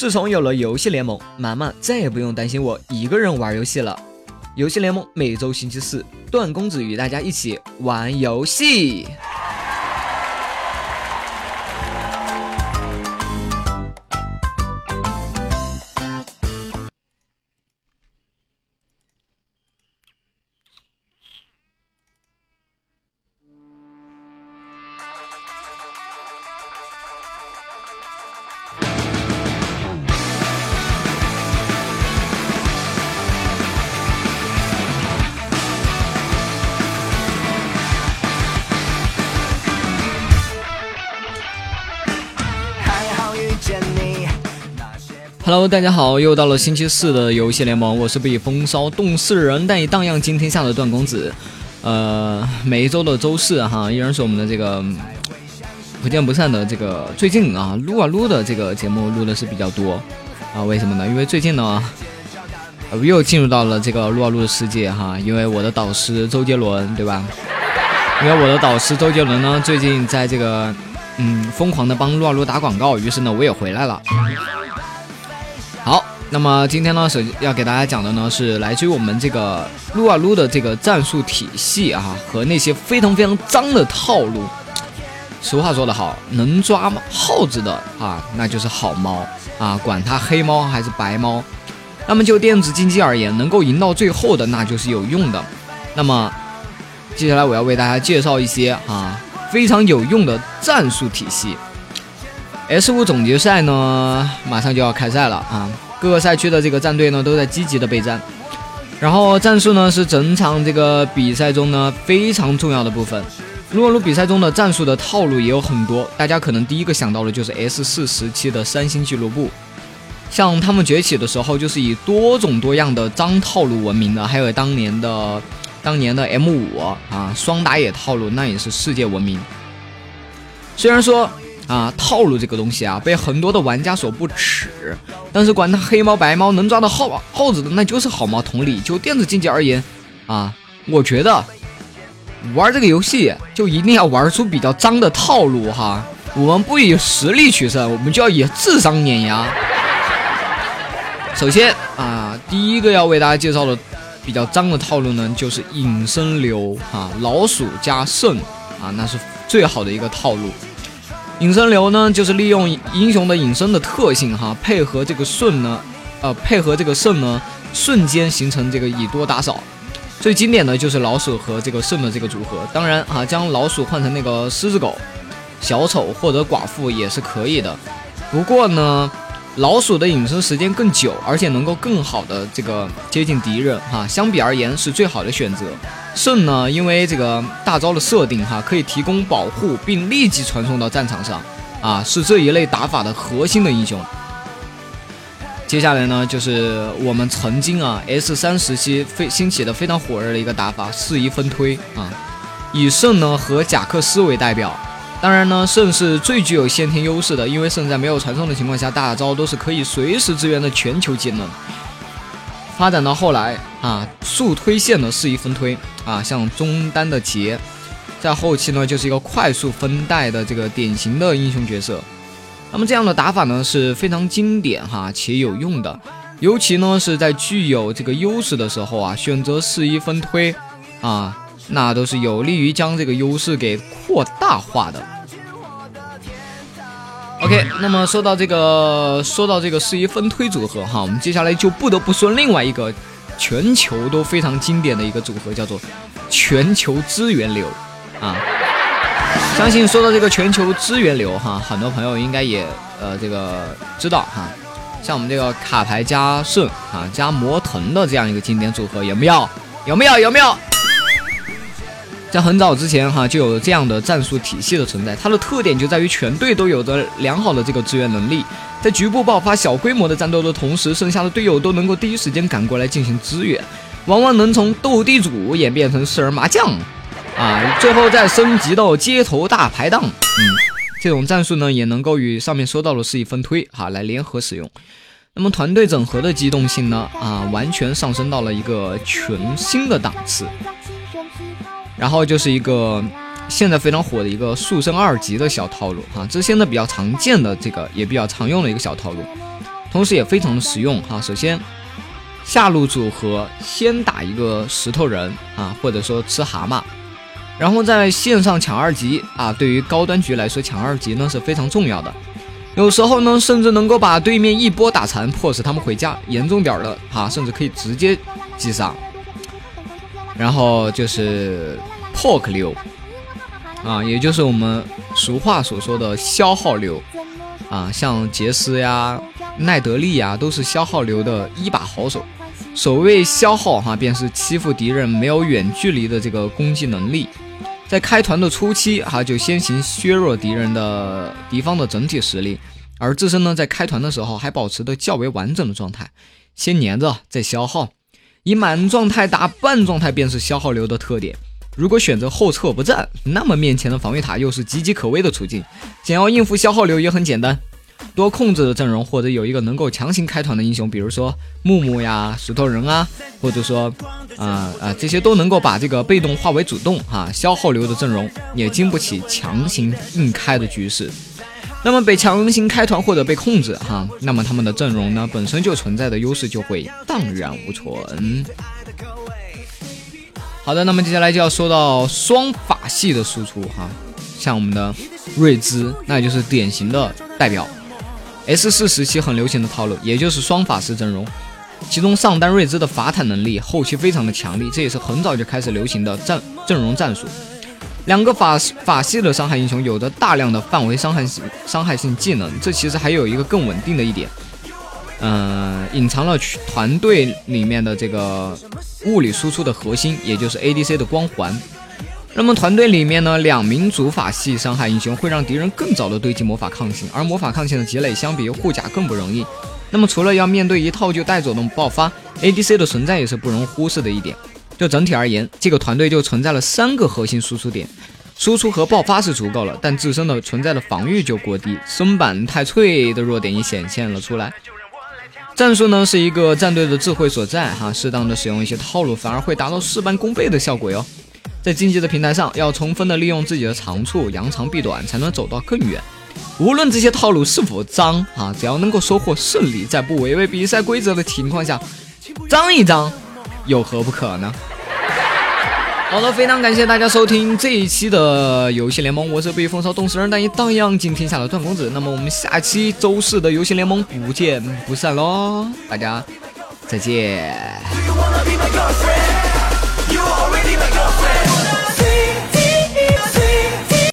自从有了游戏联盟，妈妈再也不用担心我一个人玩游戏了。游戏联盟每周星期四，段公子与大家一起玩游戏。Hello，大家好，又到了星期四的游戏联盟，我是被风骚动世人，但以荡漾惊天下的段公子。呃，每一周的周四哈，依然是我们的这个不见不散的这个。最近啊，撸啊撸的这个节目录的是比较多啊，为什么呢？因为最近呢，又进入到了这个撸啊撸的世界哈，因为我的导师周杰伦，对吧？因为我的导师周杰伦呢，最近在这个嗯疯狂的帮撸啊撸打广告，于是呢，我也回来了。那么今天呢，首先要给大家讲的呢，是来自于我们这个撸啊撸的这个战术体系啊，和那些非常非常脏的套路。俗话说得好，能抓耗子的啊，那就是好猫啊，管它黑猫还是白猫。那么就电子竞技而言，能够赢到最后的，那就是有用的。那么接下来我要为大家介绍一些啊非常有用的战术体系。S 五总决赛呢，马上就要开赛了啊！各个赛区的这个战队呢，都在积极的备战。然后战术呢，是整场这个比赛中呢非常重要的部分。撸啊撸比赛中的战术的套路也有很多，大家可能第一个想到的就是 S 四时期的三星俱乐部，像他们崛起的时候，就是以多种多样的脏套路闻名的。还有当年的当年的 M 五啊，双打野套路那也是世界闻名。虽然说。啊，套路这个东西啊，被很多的玩家所不耻。但是管它黑猫白猫，能抓到耗耗子的那就是好猫。同理，就电子竞技而言，啊，我觉得玩这个游戏就一定要玩出比较脏的套路哈。我们不以实力取胜，我们就要以智商碾压。首先啊，第一个要为大家介绍的比较脏的套路呢，就是隐身流啊，老鼠加肾啊，那是最好的一个套路。隐身流呢，就是利用英雄的隐身的特性哈，配合这个瞬呢，呃，配合这个瞬呢，瞬间形成这个以多打少。最经典的就是老鼠和这个肾的这个组合。当然啊，将老鼠换成那个狮子狗、小丑或者寡妇也是可以的。不过呢。老鼠的隐身时间更久，而且能够更好的这个接近敌人哈，相比而言是最好的选择。肾呢，因为这个大招的设定哈，可以提供保护并立即传送到战场上啊，是这一类打法的核心的英雄。接下来呢，就是我们曾经啊 S 三时期非兴起的非常火热的一个打法四一分推啊，以肾呢和贾克斯为代表。当然呢，圣是最具有先天优势的，因为圣在没有传送的情况下，大招都是可以随时支援的全球技能。发展到后来啊，速推线的四一分推啊，像中单的杰，在后期呢就是一个快速分带的这个典型的英雄角色。那么这样的打法呢是非常经典哈且有用的，尤其呢是在具有这个优势的时候啊，选择四一分推啊。那都是有利于将这个优势给扩大化的。OK，那么说到这个，说到这个适宜分推组合哈，我们接下来就不得不说另外一个全球都非常经典的一个组合，叫做全球资源流啊。相信说到这个全球资源流哈，很多朋友应该也呃这个知道哈，像我们这个卡牌加顺啊加魔腾的这样一个经典组合，有没有？有没有？有没有？在很早之前，哈就有这样的战术体系的存在。它的特点就在于全队都有着良好的这个支援能力，在局部爆发小规模的战斗的同时，剩下的队友都能够第一时间赶过来进行支援，往往能从斗地主演变成四人麻将，啊，最后再升级到街头大排档。嗯，这种战术呢，也能够与上面说到的四一分推哈来联合使用。那么团队整合的机动性呢，啊，完全上升到了一个全新的档次。然后就是一个现在非常火的一个速升二级的小套路哈，这是现在比较常见的这个也比较常用的一个小套路。同时也非常的实用哈。首先，下路组合先打一个石头人啊，或者说吃蛤蟆，然后在线上抢二级啊。对于高端局来说，抢二级呢是非常重要的。有时候呢，甚至能够把对面一波打残，迫使他们回家。严重点的哈，甚至可以直接击杀。然后就是 poke 流啊，也就是我们俗话所说的消耗流啊，像杰斯呀、奈德利呀，都是消耗流的一把好手。所谓消耗哈，便是欺负敌人没有远距离的这个攻击能力。在开团的初期，哈就先行削弱敌人的敌方的整体实力，而自身呢，在开团的时候还保持的较为完整的状态，先粘着再消耗，以满状态打半状态便是消耗流的特点。如果选择后撤不战，那么面前的防御塔又是岌岌可危的处境，想要应付消耗流也很简单。多控制的阵容，或者有一个能够强行开团的英雄，比如说木木呀、石头人啊，或者说啊啊这些都能够把这个被动化为主动哈，消耗流的阵容也经不起强行硬开的局势。那么被强行开团或者被控制哈，那么他们的阵容呢本身就存在的优势就会荡然无存。好的，那么接下来就要说到双法系的输出哈，像我们的瑞兹，那也就是典型的代表。S 四时期很流行的套路，也就是双法师阵容，其中上单瑞兹的法坦能力后期非常的强力，这也是很早就开始流行的战阵容战术。两个法法系的伤害英雄有着大量的范围伤害性伤害性技能，这其实还有一个更稳定的一点，嗯，隐藏了团队里面的这个物理输出的核心，也就是 ADC 的光环。那么团队里面呢，两名主法系伤害英雄会让敌人更早的堆积魔法抗性，而魔法抗性的积累相比于护甲更不容易。那么除了要面对一套就带走的爆发，ADC 的存在也是不容忽视的一点。就整体而言，这个团队就存在了三个核心输出点，输出和爆发是足够了，但自身的存在的防御就过低，身板太脆的弱点也显现了出来。战术呢是一个战队的智慧所在哈，适当的使用一些套路，反而会达到事半功倍的效果哟。在竞技的平台上，要充分的利用自己的长处，扬长避短，才能走到更远。无论这些套路是否脏啊，只要能够收获胜利，在不违背比赛规则的情况下，脏一脏，有何不可呢？好的，非常感谢大家收听这一期的游戏联盟，我是被风骚冻死人但也荡漾尽天下的段公子。那么我们下期周四的游戏联盟不见不散喽，大家再见。